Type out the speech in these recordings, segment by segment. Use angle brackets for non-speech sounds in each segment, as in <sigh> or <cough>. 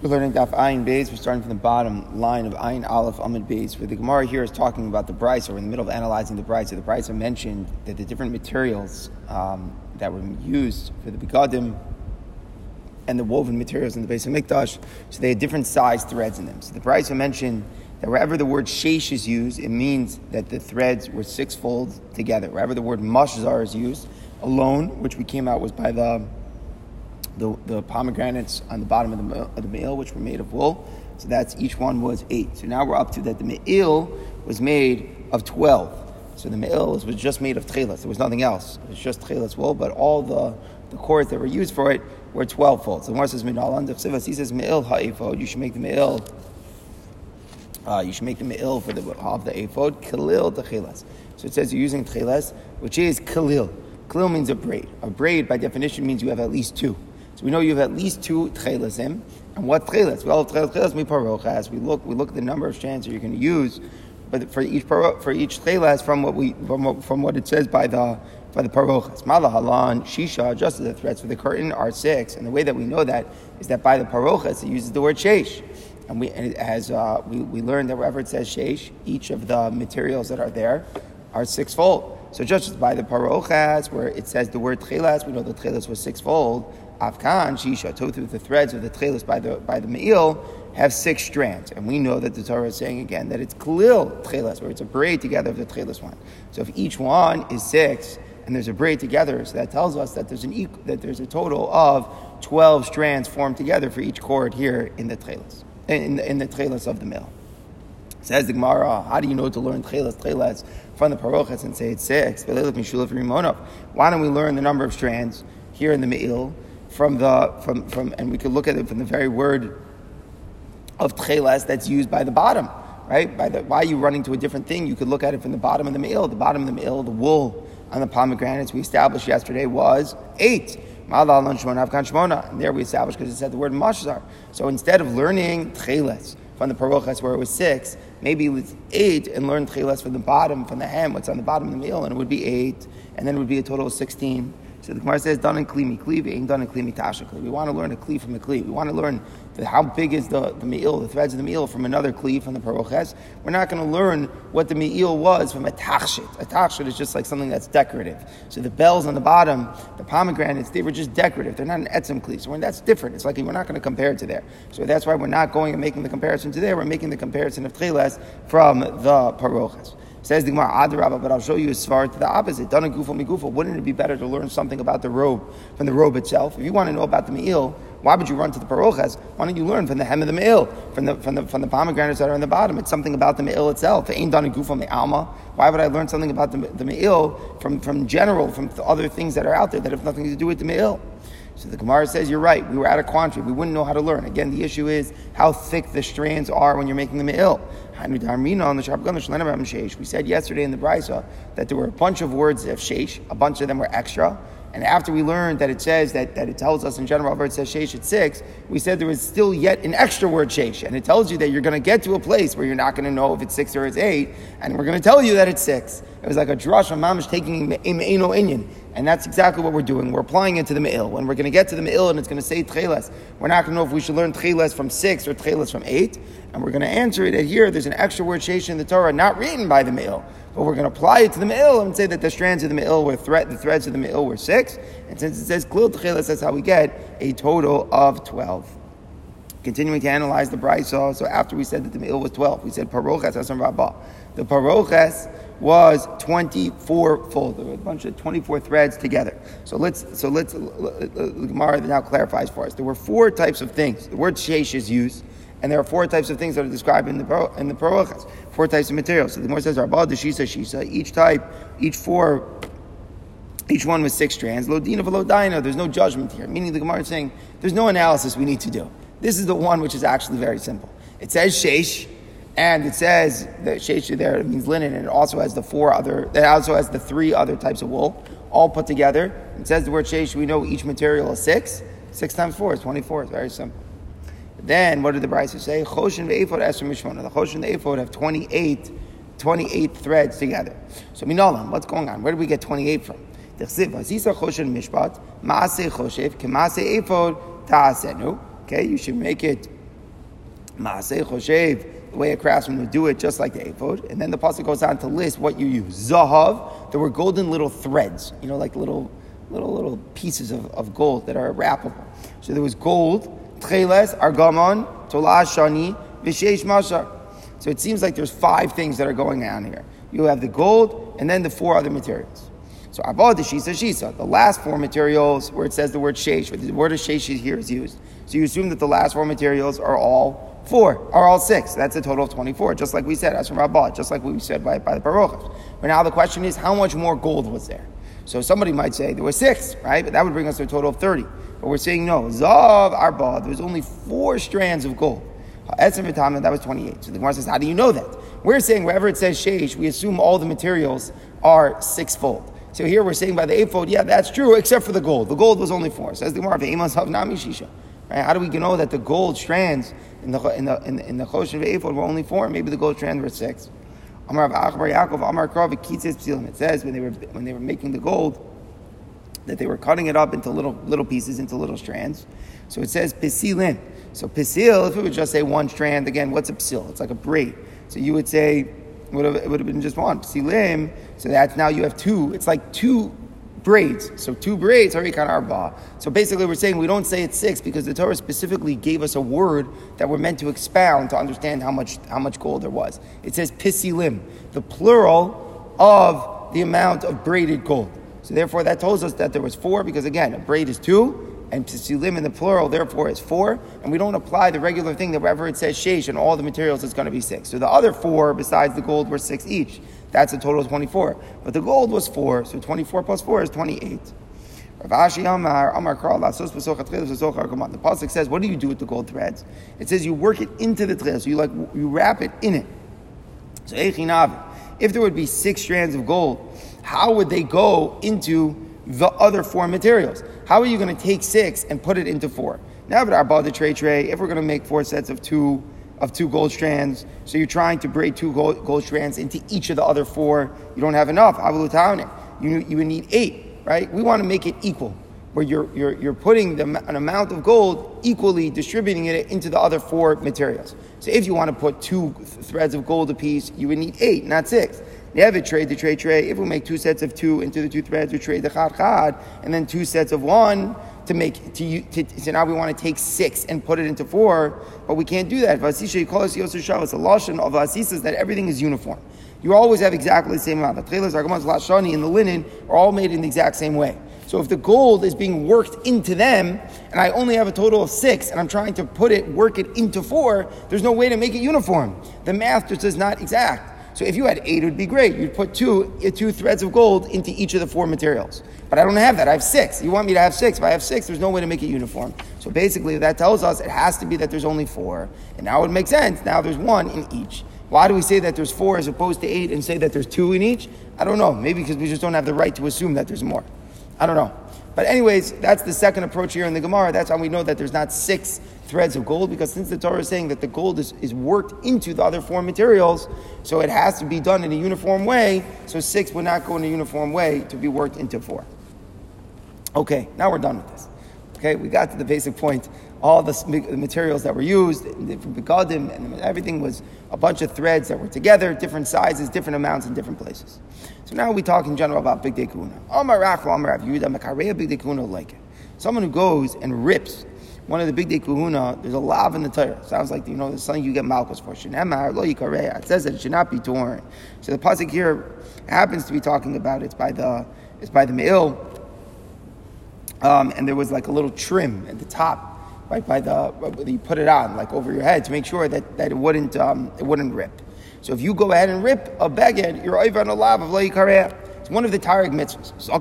We're learning Daf Ayin Beis. We're starting from the bottom line of Ayin Aleph Amid Beis. Where the Gemara here is talking about the Bryce, or we're in the middle of analyzing the Bryce. The Bryce mentioned that the different materials um, that were used for the Begadim and the woven materials in the base of Mikdash, so they had different size threads in them. So the Bryce mentioned that wherever the word sheish is used, it means that the threads were sixfold together. Wherever the word mashzar is used, alone, which we came out was by the the, the pomegranates on the bottom of the, of the me'il, which were made of wool. So that's each one was eight. So now we're up to that the me'il was made of 12. So the me'il was just made of tchelas. There was nothing else. It was just tchelas wool, but all the, the cords that were used for it were 12 folds. So the Gemara says, he says, me'il ha'ifod, you should make the me'il uh, you should make the me'il for the of the ephod, kalil tchelas. So it says you're using tchelas, which is kalil. Kalil means a braid. A braid, by definition, means you have at least two. So we know you have at least two tchelasim. And what tchelas? Well, tchelas mi parochas. We look, we look at the number of strands that you're going to use, but for each for each tchelas from what we from, from what it says by the by the parochas. Malahalan, shisha, just as the threads for the curtain are six, and the way that we know that is that by the parochas it uses the word sheish. And we, and as uh, we, we learned that wherever it says sheish, each of the materials that are there are sixfold. So just by the parochas, where it says the word tchelas, we know the tchelas was sixfold. Afkan, Shisha, Totu, the threads of the tchelis by the by the Me'il have six strands. And we know that the Torah is saying again that it's Kalil tchelis, where it's a braid together of the tchelis one. So if each one is six and there's a braid together, so that tells us that there's an that there's a total of 12 strands formed together for each cord here in the tchelis, in the, in the tchelis of the me'il. Says the Gemara, how do you know to learn tchelas, tchelas from the parochas and say it's six? Why don't we learn the number of strands here in the Me'il? From the from from and we could look at it from the very word of tchelas that's used by the bottom, right? By the why are you running to a different thing? You could look at it from the bottom of the me'il. The bottom of the me'il, the wool on the pomegranates we established yesterday was eight. And there we established because it said the word mashzar. So instead of learning tchelas from the parochas where it was six, maybe it was eight and learn tchelas from the bottom, from the hem, what's on the bottom of the me'il, and it would be eight, and then it would be a total of sixteen. So the Gemara says, done in klimi kli, ain't done in klimi tashakli. We want to learn a kli from a kli. We want to learn how big is the, the me'il, the threads of the me'il from another kli, from the paroches. We're not going to learn what the me'il was from a tachshit. A tachshit is just like something that's decorative. So the bells on the bottom, the pomegranates, they were just decorative. They're not an etzem kli. So that's different. It's like we're not going to compare it to there. So that's why we're not going and making the comparison to there. We're making the comparison of tchilas from the paroches. Says the Gemara, Adarabba, but I'll show you a svar to the opposite. Dana gufa migufa. Wouldn't it be better to learn something about the robe from the robe itself? If you want to know about the me'il, why would you run to the parochas? Why don't you learn from the hem of the me'il, from the, from the, from the pomegranates that are in the bottom? It's something about the me'il itself. Ain't dana gufa me'alma. Why would I learn something about the, the me'il from, from general, from other things that are out there that have nothing to do with the me'il? So the Gemara says, you're right, we were at a quandary. We wouldn't know how to learn. Again, the issue is how thick the strands are when you're making the me'il. We said yesterday in the Brisa that there were a bunch of words of sheish, a bunch of them were extra. And after we learned that it says that, that it tells us in general, it says sheish at six, we said there was still yet an extra word sheish. And it tells you that you're going to get to a place where you're not going to know if it's six or it's eight. And we're going to tell you that it's six. It was like a drush of mamish taking me'eno inyan. And that's exactly what we're doing. We're applying it to the me'il. When we're going to get to the me'il and it's going to say tcheles, we're not going to know if we should learn tcheles from six or tcheles from eight. And we're going to answer it here there's an extra word sheish in the Torah not written by the me'il. But we're going to apply it to the me'il and say that the strands of the me'il were thread, the threads of the me'il were six. And since it says klil tcheles, that's how we get a total of 12 continuing to analyze the brisa. So after we said that the me'il was 12, we said paroches asam rabbah. The paroches was 24 fold. There were a bunch of 24 threads together. So let's, so let's, Gemara now clarifies for us. There were four types of things. The word sheish is used, and there are four types of things that are described in the, in the parochas. Four types of materials. So the Gemara says, Rabba, Shisa, Shisa. Each type, each four, each one with six strands. Lodina velodina. There's no judgment here. Meaning the Gemara is saying, there's no analysis we need to do. This is the one which is actually very simple. It says sheish, and it says the sheish there means linen, and it also has the four other, it also has the three other types of wool, all put together. It says the word sheish, we know each material is six. Six times four is 24. It's very simple. Then, what did the Brisa say? Choshen ve'ephod esr mishmona. The choshen the ephod have 28, 28 threads together. So, minolam, what's going on? Where did we get 28 from? Okay, you should make it Maaseh Choshev, the way a craftsman would do it, just like the ephod. And then the pasuk goes on to list what you use. Zahav, there were golden little threads, you know, like little little little pieces of, of gold that are wrappable. So there was gold, tcheles, argamon, tolah shani, vishesh mashar. So it seems like there's five things that are going on here. You have the gold and then the four other materials. So abad the shisa shisa, the last four materials where it says the word shesh, the word of shesh here is used. So you assume that the last four materials are all four, are all six. That's a total of 24, just like we said, as from Rabbah, just like we said by, by the parochas. But now the question is, how much more gold was there? So somebody might say there were six, right? But that would bring us to a total of 30. But we're saying no. Zav Arba, there was only four strands of gold. Estimate time that was 28. So the Gemara says, how do you know that? We're saying wherever it says sheish, we assume all the materials are sixfold. So here we're saying by the eightfold, yeah, that's true, except for the gold. The gold was only four. Says the Gemara, Right? How do we know that the gold strands in the in the in the, in the choshen ephod were only four? Maybe the gold strands were six. Amar Achbar Yaakov Amar Krav It says when they were when they were making the gold that they were cutting it up into little little pieces into little strands. So it says pisilin. So pisil, if it would just say one strand, again, what's a psil? It's like a braid. So you would say, would have, it would have been just one. Psilim, so that's now you have two. It's like two braids. So two braids, harikan arba. So basically we're saying we don't say it's six because the Torah specifically gave us a word that we're meant to expound to understand how much, how much gold there was. It says pisilim, the plural of the amount of braided gold. So therefore that tells us that there was four because again, a braid is two, and psilim in the plural, therefore, is four, and we don't apply the regular thing that wherever it says sheish and all the materials, it's going to be six. So the other four, besides the gold, were six each. That's a total of 24. But the gold was four, so 24 plus four is 28. Rav Amar, Amar Karl, The Pasuk says, what do you do with the gold threads? It says you work it into the thread, so you like, you wrap it in it. So if there would be six strands of gold, how would they go into the other four materials. How are you going to take six and put it into four? Now, but our the tray tray, if we're going to make four sets of two of two gold strands, so you're trying to braid two gold, gold strands into each of the other four, you don't have enough. You, you would need eight, right? We want to make it equal, where you're, you're, you're putting the, an amount of gold equally distributing it into the other four materials. So if you want to put two threads of gold apiece, you would need eight, not six. You have a trade, the trade, trade. If we make two sets of two into the two threads, we trade the chad chad, and then two sets of one to make to, you to so now we want to take six and put it into four, but we can't do that. Vasisha yikolas yosef shavas. The lashon of vasisa is that everything is uniform. You always have exactly the same amount. The trailers, argamans, lashani, and the linen are all made in the exact same way. So if the gold is being worked into them, and I only have a total of six, and I'm trying to put it, work it into four, there's no way to make it uniform. The math just is not exact. So if you had eight, it would be great. You'd put two, uh, two threads of gold into each of the four materials. But I don't have that. I have six. You want me to have six. If I have six, there's no way to make it uniform. So basically, that tells us it has to be that there's only four. And now it makes sense. Now there's one in each. Why do we say that there's four as opposed to eight and say that there's two in each? I don't know. Maybe because we just don't have the right to assume that there's more. I don't know. But anyways, that's the second approach here in the Gemara. That's how we know that there's not six threads of gold, because since the Torah is saying that the gold is, is worked into the other four materials, so it has to be done in a uniform way, so six would not go in a uniform way to be worked into four. Okay, now we're done with this. Okay, we got to the basic point. All the materials that were used, different begadim, and everything was a bunch of threads that were together, different sizes, different amounts in different places. So now we talk in general about big day kuna. big day kuna like it. Someone who goes and rips one of the big day kuna, there's a lav in the Torah. Sounds like you know there's something you get malchus for. It says that it should not be torn. So the pasuk here happens to be talking about it's by the it's by the me'il, um, and there was like a little trim at the top, right by the you put it on like over your head to make sure that, that it wouldn't um, it wouldn't rip. So if you go ahead and rip a beged, you're over on a lav of lo it's one of the Targum mitzvahs. The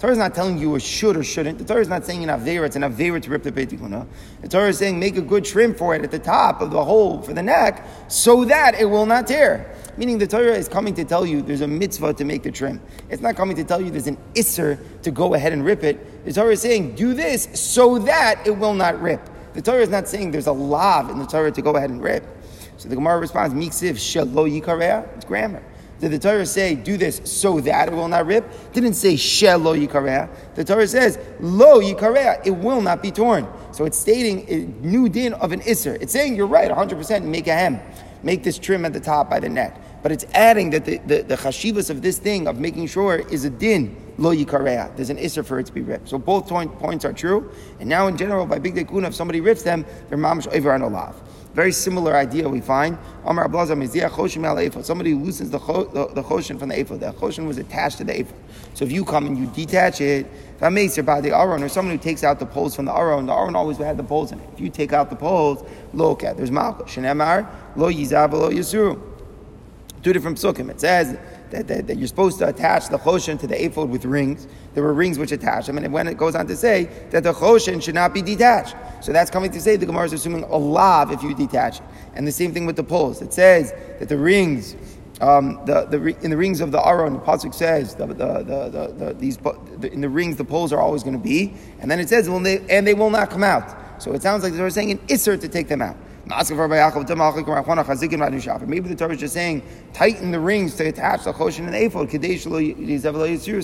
Torah is not telling you a should or shouldn't. The Torah is not saying an avera, it's an avera to rip the Beit The Torah is saying make a good trim for it at the top of the hole for the neck so that it will not tear. Meaning the Torah is coming to tell you there's a mitzvah to make the trim. It's not coming to tell you there's an isser to go ahead and rip it. The Torah is saying do this so that it will not rip. The Torah is not saying there's a lav in the Torah to go ahead and rip. So the Gemara responds, Miksiv shelo yikareah. It's grammar. Did the Torah say, do this so that it will not rip? Didn't say, shel lo yikareah. The Torah says, lo yikareah, it will not be torn. So it's stating a new din of an isser. It's saying, you're right, 100%, make a hem. Make this trim at the top by the neck. But it's adding that the, the, the chashivas of this thing, of making sure, is a din, lo yikareah. There's an isser for it to be ripped. So both points are true. And now in general, by big dekuna, if somebody rips them, they're mamash over and olav. Very similar idea we find. Amar Ablasa mizia choshim aleifah. Somebody who loosens the, the, the choshen from the ephod. The choshen was attached to the ephod. So if you come and you detach it, that makes it by the aron, or someone who takes out the poles from the aron, the aron always had the poles in it. If you take out the poles, look at there's malchus. Shenemar, lo yizav, lo yisuru. Two different psukim. It says that, that, that, you're supposed to attach the choshen to the ephod with rings. There were rings which attach them, and when it goes on to say that the choshen should not be detached. So that's coming to say the Gemara is assuming a lav if you detach it. And the same thing with the poles. It says that the rings, um, the, the, in the rings of the Aron, the Pasuk says, the, the, the, the, these, in the rings the poles are always going to be. And then it says, well, they, and they will not come out. So it sounds like they're saying an Isser to take them out. Maybe the Torah is just saying, tighten the rings to attach the choshen and ephod,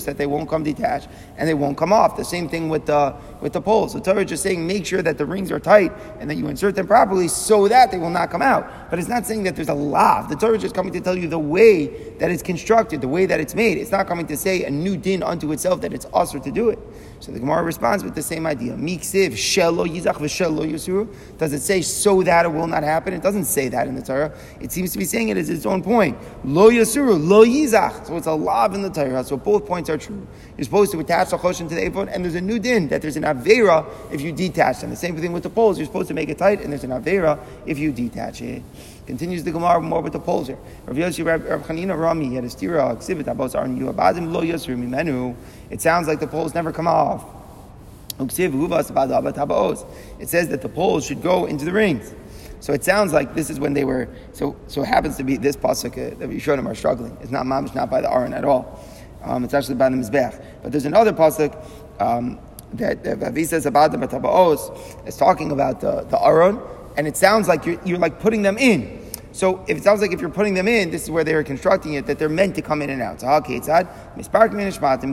that they won't come detached and they won't come off. The same thing with the with the poles. The Torah is just saying, make sure that the rings are tight and that you insert them properly so that they will not come out. But it's not saying that there's a lav. The Torah is just coming to tell you the way that it's constructed, the way that it's made. It's not coming to say a new din unto itself that it's usher to do it. So the Gemara responds with the same idea. Miksiv shelo yizach v'shelo yusuru. Does it say so that it will not happen? It doesn't say that in the Torah. It seems to be saying it as its own point. Lo yasuru, lo yizach. So it's a lav in the Torah. So both points are true. You're supposed to attach the choshen to the ephod, and there's a new din that there's an avera if you detach them. The same thing with the poles. You're supposed to make it tight, and there's an avera if you detach it. Continues the Gemara more with the poles here. Rav Yossi, Rav Chanina Rami, he had a stira exhibit abos lo mimenu. It sounds like the poles never come off. It says that the poles should go into the rings. So it sounds like this is when they were. So so it happens to be this pasuk uh, that we showed them are struggling. It's not mamish, not by the aron at all. Um, it's actually by the mizbech. But there's another pasuk um, that Ravi says about the batabaos. It's talking about the the aron, and it sounds like you're, you're like putting them in. So if it sounds like if you're putting them in, this is where they were constructing it, that they're meant to come in and out. So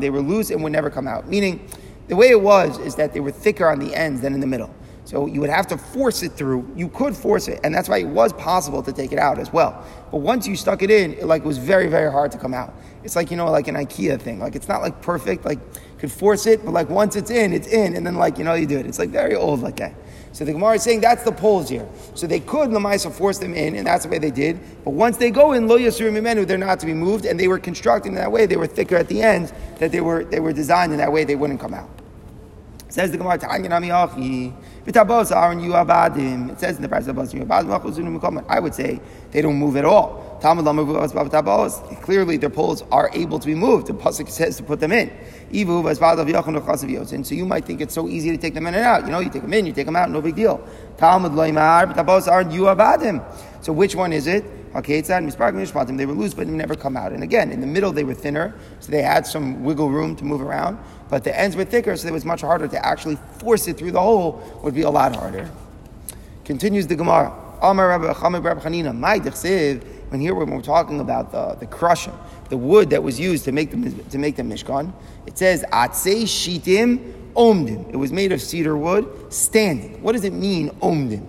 they were loose and would never come out. Meaning, the way it was is that they were thicker on the ends than in the middle. So you would have to force it through. You could force it, and that's why it was possible to take it out as well. But once you stuck it in, it like was very, very hard to come out. It's like you know, like an IKEA thing. Like it's not like perfect. Like could force it, but like once it's in, it's in, and then like you know you do it. It's like very old like that. So the Gemara is saying that's the poles here. So they could Lamaisa force them in, and that's the way they did. But once they go in, Lo Yasurim Imenu, they're not to be moved, and they were constructed in that way. They were thicker at the ends, that they were they were designed in that way they wouldn't come out. Says the Gemara, it says in the price of I would say they don't move at all. Clearly, their poles are able to be moved. The pasuk says to put them in. And so you might think it's so easy to take them in and out. You know, you take them in, you take them out, no big deal. Talmud loymar, but the aren't you abadim. So which one is it? They were loose, but they never come out. And again, in the middle they were thinner, so they had some wiggle room to move around. But the ends were thicker, so it was much harder to actually force it through the hole. Would be a lot harder. Continues the Gemara. When here when we're talking about the, the crushing, the wood that was used to make the to make the mishkan, it says atzei shitim omdim. It was made of cedar wood, standing. What does it mean omdim?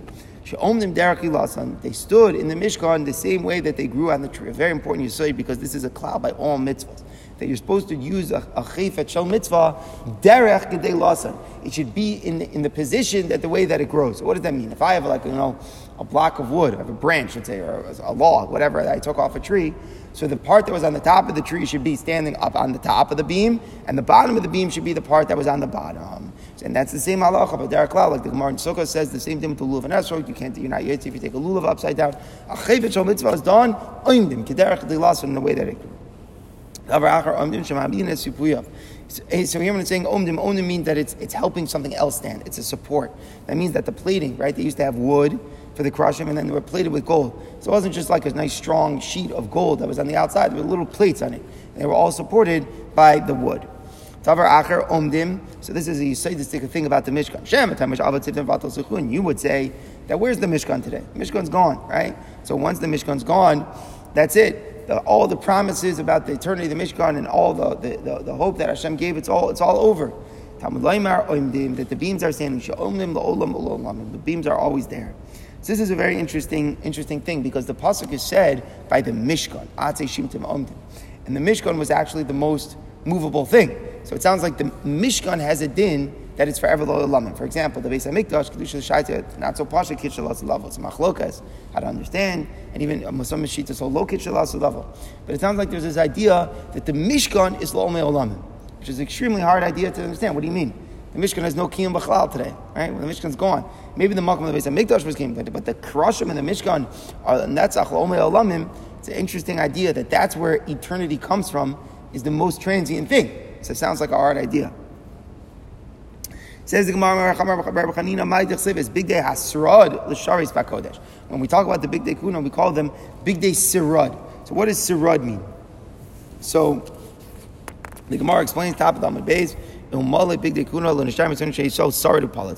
They stood in the Mishkan the same way that they grew on the tree. A very important you say because this is a cloud by all mitzvahs that you're supposed to use a, a chayfet shel mitzvah, derech gedei lasan. It should be in the, in the position that the way that it grows. So what does that mean? If I have like, you know, a block of wood, have a branch, let's say, or a log, whatever, that I took off a tree, so the part that was on the top of the tree should be standing up on the top of the beam, and the bottom of the beam should be the part that was on the bottom. And that's the same halacha, but derek like the Gemara in Sukkah says the same thing with the lulav and esrog. You can't, you're not yet if you take a lulav upside down. A chayvit shal mitzvah is done, oimdim, kederech in the way that it grew. So here when it's saying omdim, omdim means that it's, it's helping something else stand. It's a support. That means that the plating, right? They used to have wood for the crushing, and then they were plated with gold. So it wasn't just like a nice strong sheet of gold that was on the outside. There were little plates on it. And they were all supported by the wood. Tavar acher omdim. So this is a Yisraelistic thing about the Mishkan. You would say that where's the Mishkan today? The Mishkan's gone, right? So once the Mishkan's gone, that's it the, all the promises about the eternity of the Mishkan and all the, the, the, the hope that Hashem gave, it's all, it's all over. That the beams are standing. The beams are always there. So this is a very interesting, interesting thing because the pasuk is said by the Mishkan. And the Mishkan was actually the most movable thing. So it sounds like the Mishkan has a din that it's forever lamim. For example, the Beis Hamikdash kedusha shaita not so pasha kitchalas level. It's machlokas how to understand, and even uh, some mishita so low kitchalas level. But it sounds like there's this idea that the Mishkan is lo olamim, which is an extremely hard idea to understand. What do you mean? The Mishkan has no kiyum b'chlal today, right? When the Mishkan's gone, maybe the makom of the Beis Hamikdash was king, but, the Karashim and the Mishkan are netzach lo olamim. It's an interesting idea that that's where eternity comes from. Is the most transient thing. So it sounds like a hard idea. Says the Gemara, big day hasrad l'sharis bakodesh. When we talk about the big day kuna, we call them big day sirad. So what does sirad mean? So the Gemara explains top of the base.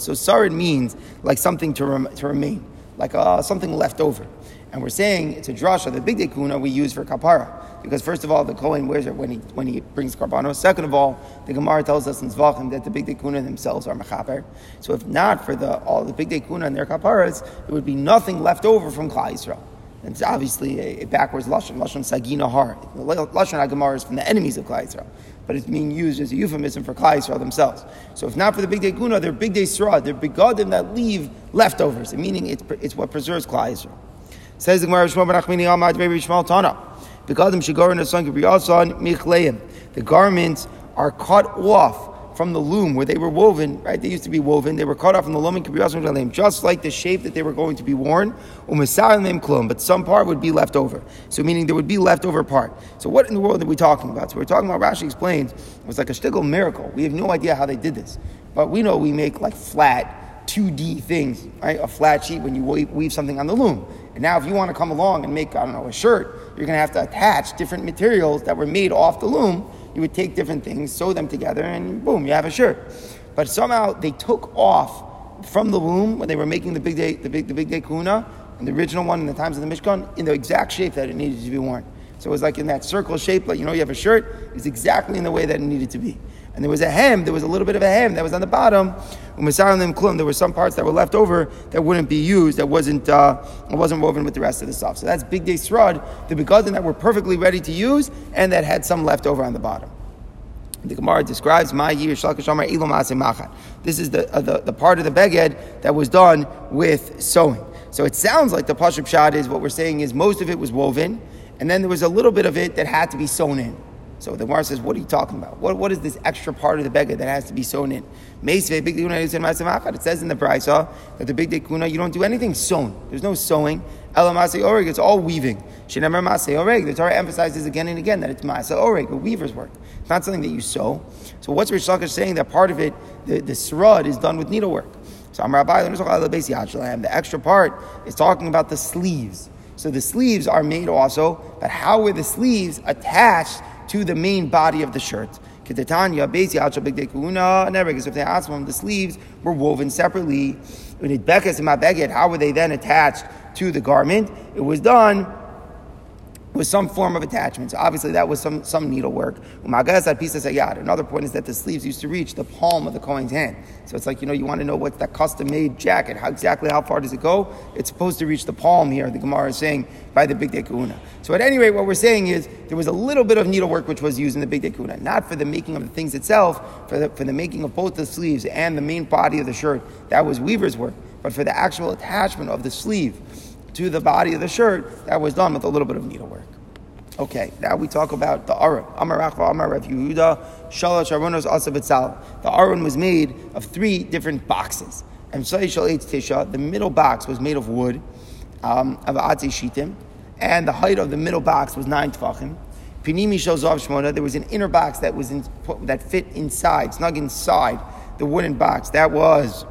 So sarid means like something to, rem- to remain, like uh, something left over. And we're saying it's a drasha, the big day kuna we use for kapara. Because first of all, the Kohen wears it when he when he brings karbanos. Second of all, the Gemara tells us in Zvachim that the big day kuna themselves are mechaper. So if not for the all the big day kuna and their kaparas, there would be nothing left over from Klal Yisrael. And it's obviously a, a backwards lashon, lashon sagina har. Lashon Gemara is from the enemies of Klal Yisrael, but it's being used as a euphemism for Klal Yisrael themselves. So if not for the big day kuna, they're big day surah. They're begodim that leave leftovers, meaning it's, it's what preserves Klal Yisrael. Says the Gemara, Shmuel ben Achmini Amad Rebbe Shmuel Tana. begadim shigarin asan kibriyasan michleim. The garments are cut off from the loom where they were woven, right? They used to be woven. They were cut off from the loom, and could be just like the shape that they were going to be worn. But some part would be left over. So meaning there would be leftover part. So what in the world are we talking about? So we're talking about, Rashi explains, it was like a shtickle miracle. We have no idea how they did this. But we know we make like flat, 2D things, right? A flat sheet when you weave something on the loom. And now if you want to come along and make, I don't know, a shirt, you're going to have to attach different materials that were made off the loom. You would take different things, sew them together, and boom, you have a shirt. But somehow they took off from the loom when they were making the big day, the big, the big day kuna, and the original one in the times of the Mishkan, in the exact shape that it needed to be worn. So it was like in that circle shape, like you know, you have a shirt, it's exactly in the way that it needed to be. And there was a hem, there was a little bit of a hem that was on the bottom. There were some parts that were left over that wouldn't be used, that wasn't uh, wasn't woven with the rest of the stuff. So that's big day srud, the begotten that were perfectly ready to use and that had some left over on the bottom. The Gemara describes my year This is the, uh, the, the part of the beged that was done with sewing. So it sounds like the Pashup Shad is what we're saying is most of it was woven, and then there was a little bit of it that had to be sewn in. So the Gemara says, what are you talking about? What, what is this extra part of the beggar that has to be sewn in? It says in the Brisa that the big dekuna, you don't do anything sewn. There's no sewing. oreg, it's all weaving. oreg. The Torah emphasizes again and again that it's masa oreg, a weaver's work. It's not something that you sew. So what's Reish Lakish saying that part of it, the, the is done with needlework? So I'm Rabbi, the extra part is talking about the sleeves. So the sleeves are made also, but how were the sleeves attached to the main body of the shirt. Ketetanya, Bezi, Alcha, because if they ask them, the sleeves were woven separately. In how were they then attached to the garment? It was done with some form of attachment. So obviously that was some, some needlework. Another point is that the sleeves used to reach the palm of the Kohen's hand. So it's like, you know, you want to know what's that custom-made jacket, how exactly how far does it go? It's supposed to reach the palm here, the Gemara is saying, by the Big Day Kahuna. So at any rate, what we're saying is there was a little bit of needlework which was used in the Big Day Kahuna, not for the making of the things itself, for the, for the making of both the sleeves and the main body of the shirt. That was weaver's work. But for the actual attachment of the sleeve, to the body of the shirt, that was done with a little bit of needlework. Okay, now we talk about the Aron. Amar Rachva, Amar Rav Yehuda, Shalosh Aronos Asav The Aron was made of three different boxes. And Shal Tisha, the middle box was made of wood, um, of Atzi Shitim, and the height of the middle box was nine tefachim. Pinimi Zav Shmona, there was an inner box that was in, that fit inside, snug inside the wooden box. That was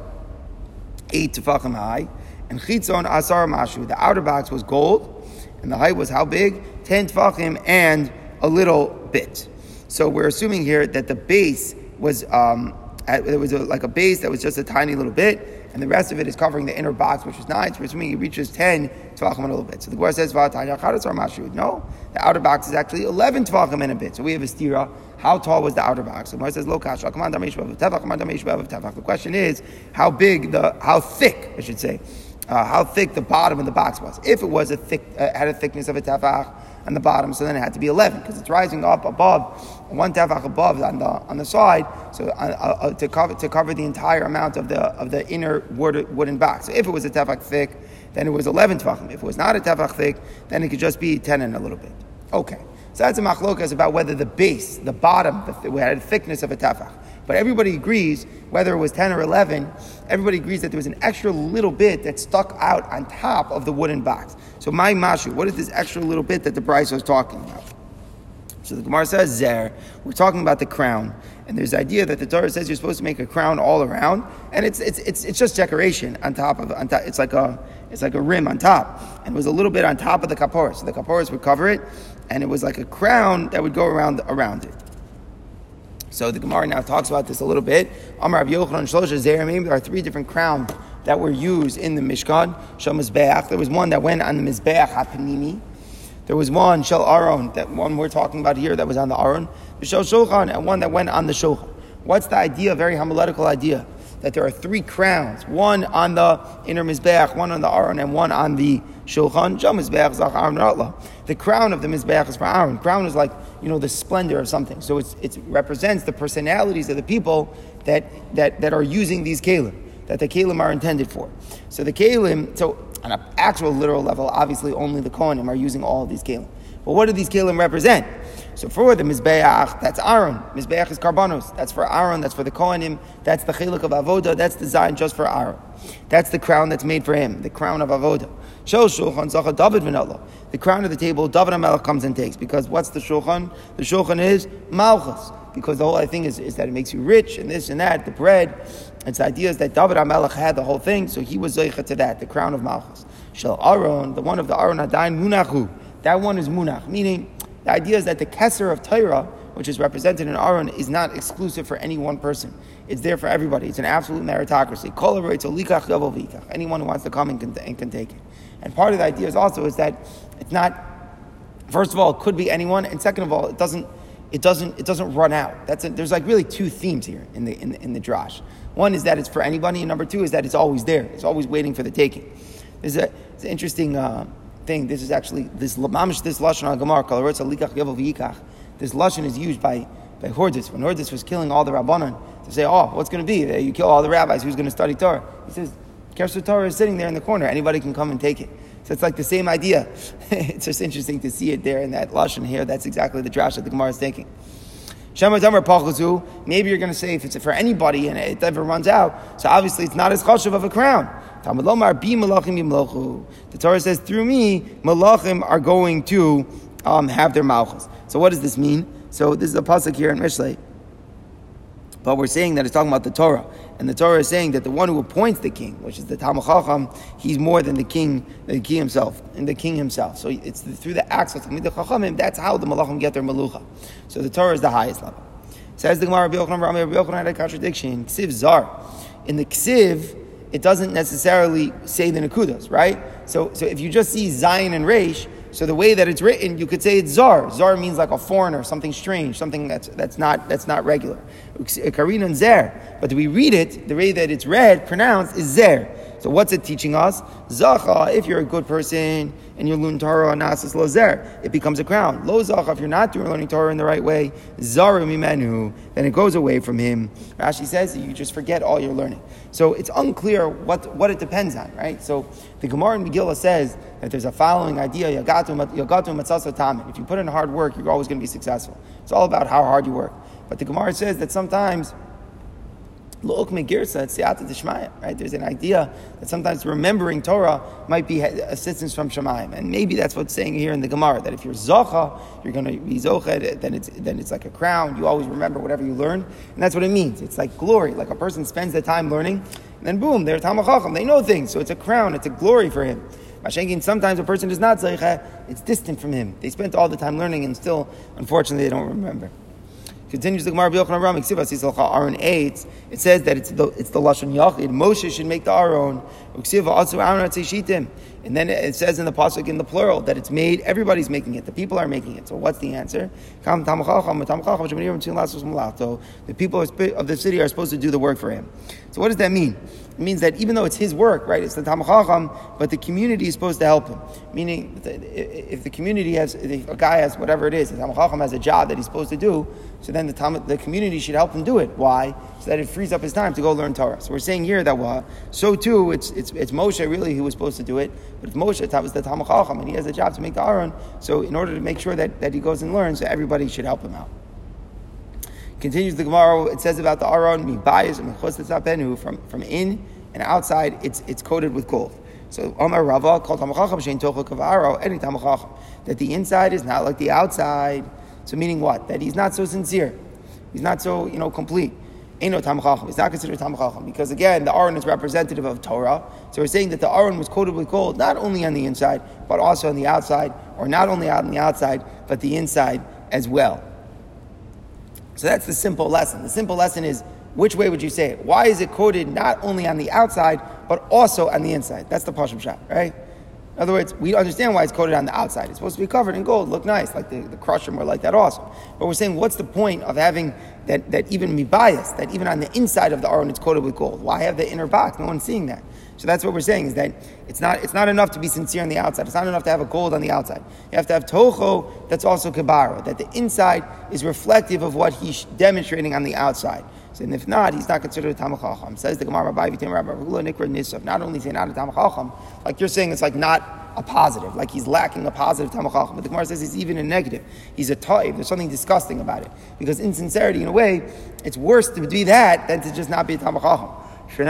eight tefachim high. And Chitzon Asar Mashu, the outer box was gold, and the height was how big? 10 tefachim and a little bit. So we're assuming here that the base was um, there was a, like a base that was just a tiny little bit, and the rest of it is covering the inner box, which was nine. So we're assuming it reaches ten tvachim and a little bit. So the Gemara says, No, the outer box is actually eleven tvachim and a bit. So we have a stira. How tall was the outer box? The Gemara says, Lo The question is, how big the, how thick, I should say, uh, how thick the bottom of the box was. If it was a thick, uh, had a thickness of a tefach on the bottom, so then it had to be eleven because it's rising up above one tefach above on the on the side, so uh, uh, uh, to cover to cover the entire amount of the of the inner wood, wooden box. So if it was a tefach thick, then it was eleven tefachim. If it was not a tefach thick, then it could just be ten and a little bit. Okay, so that's a machlokas about whether the base, the bottom, the, had a thickness of a tefach. But everybody agrees, whether it was 10 or 11, everybody agrees that there was an extra little bit that stuck out on top of the wooden box. So my mashu, what is this extra little bit that the Bryce was talking about? So the Gemara says Zer. We're talking about the crown, and there's the idea that the Torah says you're supposed to make a crown all around, and it's it's it's, it's just decoration on top of on top. It's like a it's like a rim on top, and it was a little bit on top of the kaporas. So the kaporas would cover it, and it was like a crown that would go around around it. So the Gemara now talks about this a little bit. Amar. There are three different crowns that were used in the Mishkan. Shal There was one that went on the Mizbeach HaPanimi. There was one Shel Aron, that one we're talking about here, that was on the Aron. The Shel Shulchan, and one that went on the Shulchan. What's the idea? Very homiletical idea. That there are three crowns, one on the inner Mizbeach, one on the Aron, and one on the Shulchan. The crown of the Mizbeach is for Aaron. Crown is like, you know, the splendor of something. So it represents the personalities of the people that, that, that are using these kalim, that the kalim are intended for. So the kalim, so on an actual literal level, obviously only the Kohanim are using all these kelim. But what do these kelim represent? So for the Mizbeach, that's Aaron. Mizbeach is Karbanos. That's for Aaron, that's for the Kohanim, that's the Chilik of Avoda, that's designed just for Aaron. That's the crown that's made for him, the crown of Avoda. The crown of the table, David HaMelech comes and takes. Because what's the Shulchan? The Shulchan is Malchus. Because the whole thing is, is that it makes you rich and this and that, the bread. It's idea is that David HaMelech had the whole thing, so he was Zeicha to that, the crown of Malchus. Shel Aron, the one of the Aron Adain Munachu. That one is Munach, meaning the idea is that the Kesser of Torah, which is represented in Aron, is not exclusive for any one person. It's there for everybody. It's an absolute meritocracy. Anyone who wants to come and can, and can take it. And part of the idea is also is that it's not, first of all, it could be anyone, and second of all, it doesn't it doesn't it doesn't run out. That's a, there's like really two themes here in the in the, in the drash. One is that it's for anybody, and number two is that it's always there. It's always waiting for the taking. There's a it's an interesting uh, thing. This is actually this mamish this lashon al gemar likach This lashon is used by by Hordis when Hordis was killing all the rabbanon to say, oh, what's going to be? Uh, you kill all the rabbis. Who's going to study Torah? He says, Kersut Torah is sitting there in the corner. Anybody can come and take it. So it's like the same idea. <laughs> it's just interesting to see it there in that lashon here. That's exactly the drash that the Gemara is taking. Maybe you're going to say if it's for anybody and it ever runs out, so obviously it's not as chashuv of a crown. The Torah says through me, malachim are going to um, have their malchus. So what does this mean? So this is a pasuk here in Mishlei. But we're saying that it's talking about the Torah. And the Torah is saying that the one who appoints the king, which is the Talmud Chacham, he's more than the king, the king himself, and the king himself. So it's through the acts of the Chachamim, that's how the Malachim get their Malucha. So the Torah is the highest level. Says the Gemara, Rabbi Yochanan had a contradiction. Ksiv Zar. In the Ksiv, it doesn't necessarily say the Nakudas, right? So, so if you just see Zayin and Reish, so the way that it's written, you could say it's zar. Zar means like a foreigner, something strange, something that's, that's, not, that's not regular. Karin and zer. But we read it, the way that it's read, pronounced, is zer. So what's it teaching us? Zacha, if you're a good person and you're learning Torah nasis lozer, it becomes a crown. Lo zacha, if you're not doing learning Torah in the right way, zaru mimenu, then it goes away from him. Rashi says you just forget all your learning. So it's unclear what, what it depends on, right? So the Gemara in Megillah says that there's a following idea, matzasa tamin. If you put in hard work, you're always going to be successful. It's all about how hard you work. But the Gemara says that sometimes Lo'ok Megirsa, it's Siyata right? There's an idea that sometimes remembering Torah might be assistance from Shemayim. And maybe that's what's saying here in the Gemara, that if you're Zocha, you're going to be Zocha, then it's, then it's like a crown. You always remember whatever you learn. And that's what it means. It's like glory. Like a person spends the time learning, and then boom, they're Talmud Chacham. They know things. So it's a crown, it's a glory for him. Mashenkin, sometimes a person is not Zeicha, it's distant from him. They spent all the time learning and still, unfortunately, they don't remember. Continues the Gemara B'Yochanan Ram Ksiva Sisalcha Aron eight. It says that it's the it's the lashon Yachid. Moshe should make the Aron. Ksiva also Aaron Atzishitim. And then it says in the pasuk in the plural that it's made. Everybody's making it. The people are making it. So what's the answer? The people of the city are supposed to do the work for him. So what does that mean? It means that even though it's his work, right, it's the Tamachacham, but the community is supposed to help him. Meaning, if the community has, a guy has whatever it is, the Tamachacham has a job that he's supposed to do, so then the, tam, the community should help him do it. Why? So that it frees up his time to go learn Torah. So we're saying here that well, so too, it's, it's, it's Moshe really who was supposed to do it, but it's Moshe that was the Tamachacham, and he has a job to make the Aron. So in order to make sure that, that he goes and learns, everybody should help him out. Continues the Gemara, it says about the Aron, from, from in and outside, it's, it's coated with gold. So Omar Rava called any that the inside is not like the outside. So meaning what? That he's not so sincere. He's not so, you know, complete. Ain't no Tam He's not considered Tam Because again, the Aron is representative of Torah. So we're saying that the Aron was with gold, not only on the inside, but also on the outside, or not only out on the outside, but the inside as well. So that's the simple lesson. The simple lesson is which way would you say it? Why is it quoted not only on the outside, but also on the inside? That's the Pashim shot, right? In other words, we understand why it's coated on the outside. It's supposed to be covered in gold, look nice, like the, the crusher, more like that also. But we're saying, what's the point of having that, that even me bias, that even on the inside of the aron it's coated with gold? Why have the inner box? No one's seeing that. So that's what we're saying is that it's not, it's not enough to be sincere on the outside. It's not enough to have a gold on the outside. You have to have toho that's also kabara, that the inside is reflective of what he's demonstrating on the outside. And if not, he's not considered a Tamachacham. Says the Gemara, Rabbi Vitim Rabbi Nisaf. Not only is he not a Tamachacham, like you're saying, it's like not a positive, like he's lacking a positive Tamachacham. But the Gemara says he's even a negative. He's a Ta'iv. There's something disgusting about it. Because insincerity, in a way, it's worse to be that than to just not be a Tamachacham. We're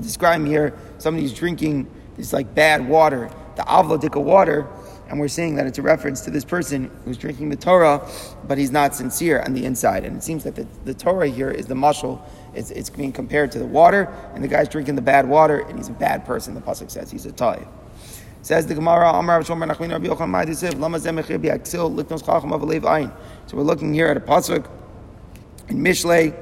describing here somebody who's drinking this like bad water, the avla dika water, and we're saying that it's a reference to this person who's drinking the Torah, but he's not sincere on the inside. And it seems that the, the Torah here is the mushal. It's, it's being compared to the water, and the guy's drinking the bad water, and he's a bad person. The pasuk says he's a ta'iv. Says the Gemara, So we're looking here at a pasuk in Mishlei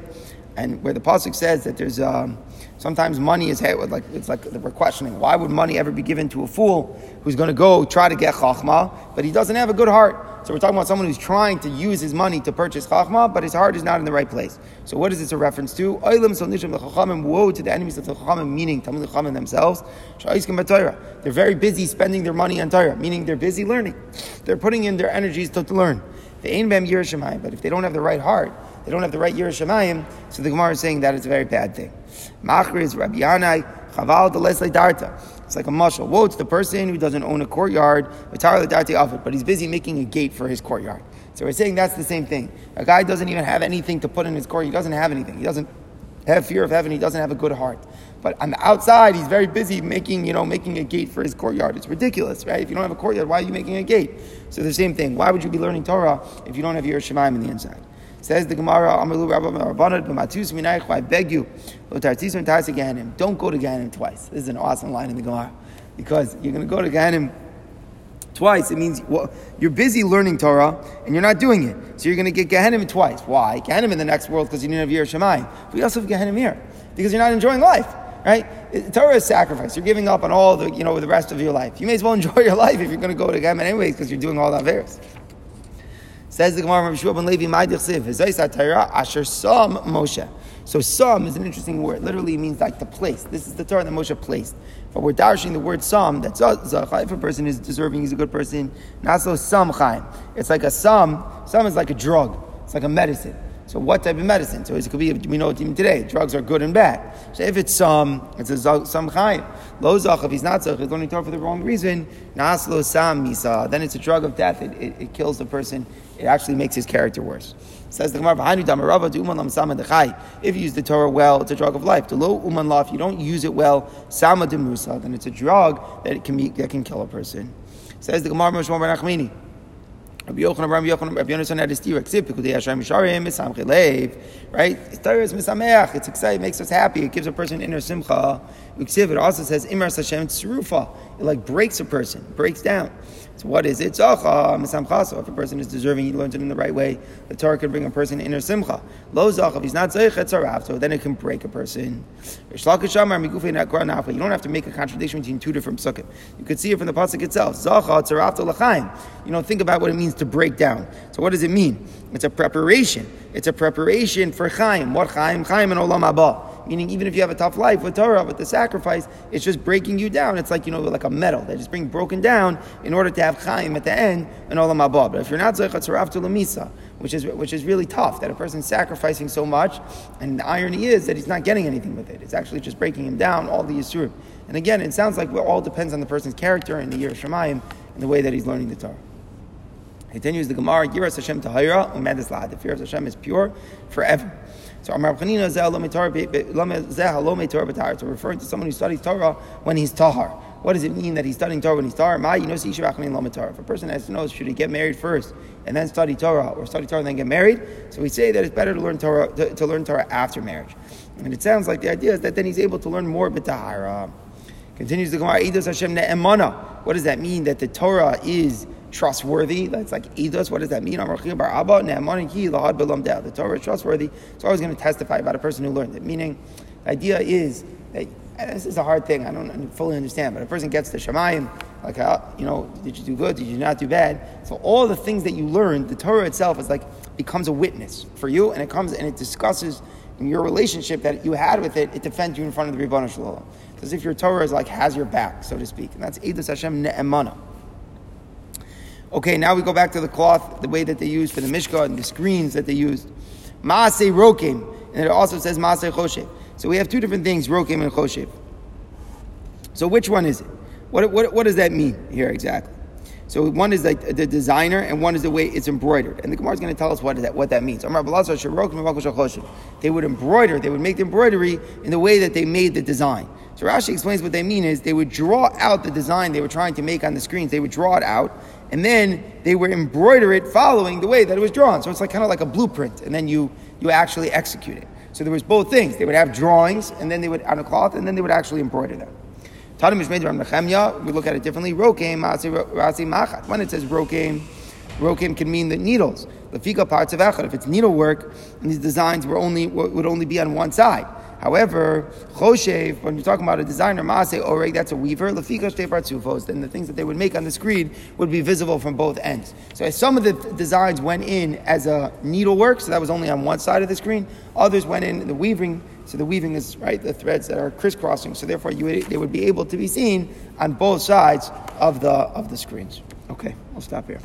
and where the pasuk says that there's um, sometimes money is like it's like we're questioning why would money ever be given to a fool who's going to go try to get chachma, but he doesn't have a good heart. So we're talking about someone who's trying to use his money to purchase chachma, but his heart is not in the right place. So what is this a reference to? Woe to the enemies of the chachamim, meaning Talmud chachamim themselves. They're very busy spending their money on Torah, meaning they're busy learning. They're putting in their energies to, to learn. But if they don't have the right heart, they don't have the right Yiras Shamayim, so the Gemara is saying that it's a very bad thing. Machriz, Rabbi Yanai, Chaval, Lesle Darta. It's like a mushal. Woe to the person who doesn't own a courtyard, but he's busy making a gate for his courtyard. So we're saying that's the same thing. A guy doesn't even have anything to put in his court. He doesn't have anything. He doesn't have fear of heaven. He doesn't have a good heart. But on the outside, he's very busy making, you know, making a gate for his courtyard. It's ridiculous, right? If you don't have a courtyard, why are you making a gate? So the same thing. Why would you be learning Torah if you don't have your Shemaim in the inside? Says the Gemara, Amalu Rabbanad, I beg you, don't go to Ganim twice. This is an awesome line in the Gemara. Because you're going to go to Ganim twice. It means well, you're busy learning Torah and you're not doing it. So you're going to get Gehenim twice. Why? Gehenim in the next world because you didn't have Yer Shemayim. But you also have Gehenim here because you're not enjoying life. Right? Torah is sacrifice. You're giving up on all the, you know, the rest of your life. You may as well enjoy your <laughs> life if you're going to go to Gehenim anyways because you're doing all that various. Says the Gemara from Ben Levi, "My Asher Sam Moshe." So Sam is an interesting word. Literally means like the place. This is the Torah that Moshe placed. But we're dashing the word Sam. That's Zachai. If a person is deserving, he's a good person. Not so Sam Chaim. It's like a Sam. Sam is like a drug. It's like a medicine. So what type of medicine? So it could be, we know it even today, drugs are good and bad. So if it's some, it's a some chaim. Lo zach, if he's not zach, he's learning Torah for the wrong reason, naslo sam misa, then it's a drug of death. It, it, it kills the person. It actually makes his character worse. Says the Gemara, if you use the Torah well, it's a drug of life. Lo uman la, if you don't use it well, sama de musa, then it's a drug that can that can kill a person. Says the Gemara, Mishmar Nachmini. Rabbi Yochanan, Rabbi Yochanan, Rabbi Yonasan had his tira. Ksiv, Pikudei Hashem Misharim, Misamche Leiv. Right? It's Torah is. It's exciting. It makes us happy. It gives a person inner simcha. It also says Imar Hashem Tzerufa. It like breaks a person, breaks down. So what is it? Zacha misamchaso. If a person is deserving, he learns it in the right way. The Torah can bring a person inner simcha. Lo zacha. If he's not zeichet tzarav, so then it can break a person. You don't have to make a contradiction between two different psukim. You could see it from the pasuk itself. Zacha tzarav l'chaim. You know, think about what it means to break down. So what does it mean? It's a preparation. It's a preparation for chaim. What chaim? Chaim and olam haba. Meaning, even if you have a tough life with Torah, with the sacrifice, it's just breaking you down. It's like, you know, like a metal. They just being broken down in order to have chaim at the end and olam haba. But if you're not zeichat tzarav to lamisa, which is which is really tough, that a person's sacrificing so much, and the irony is that he's not getting anything with it. It's actually just breaking him down, all the yisurim. And again, it sounds like it all depends on the person's character and the year of Shemayim and the way that he's learning the Torah. He continues the Gemara, Yiras Hashem Tahira, Umedis The fear of Hashem is pure forever. So Amar So referring to someone who studies Torah when he's tahar. What does it mean that he's studying Torah when he's tahar? Ma, you know, If a person has to know, should he get married first and then study Torah, or study Torah and then get married? So we say that it's better to learn Torah to, to learn Torah after marriage. And it sounds like the idea is that then he's able to learn more b'tahara. Uh, continues the Gemara, Hashem What does that mean? That the Torah is trustworthy. That's like Eidos. What does that mean? The Torah is trustworthy. It's always going to testify about a person who learned it. Meaning, the idea is that this is a hard thing. I don't fully understand, but a person gets to Shemayim, like, uh, you know, did you do good? Did you not do bad? So all the things that you learned, the Torah itself is like becomes a witness for you, and it comes and it discusses your relationship that you had with it. It defends you in front of the Ribono Shel Olam. As if your Torah is like has your back, so to speak, and that's Eidos Hashem Ne'emana. Okay, now we go back to the cloth, the way that they used for the Mishkan and the screens that they used. Maaseh Rokim, and it also says Maaseh Choshev. So we have two different things, Rokim and Choshev. So which one is it? What, what, what does that mean here exactly? So one is like the designer, and one is the way it's embroidered. And the Gemara is going to tell us what that what that means. They would embroider, they would make the embroidery in the way that they made the design. So Rashi explains what they mean is they would draw out the design they were trying to make on the screens. They would draw it out, and then they would embroider it following the way that it was drawn. So it's like kind of like a blueprint, and then you you actually execute it. So there was both things. They would have drawings, and then they would on a cloth, and then they would actually embroider them. Tanim made from Nechemya. We look at it differently. Rokem rasi machat. When it says rokem, rokem can mean the needles. The fika parts of echad. If it's needlework, and these designs were only would only be on one side. However, choshev, when you're talking about a designer, maase oreg, oh, that's a weaver, lafika shtei then the things that they would make on the screen would be visible from both ends. So some of the designs went in as a needlework, so that was only on one side of the screen. Others went in the weaving, so the weaving is, right, the threads that are crisscrossing, so therefore would, they would be able to be seen on both sides of the, of the screens. Okay, we'll stop here.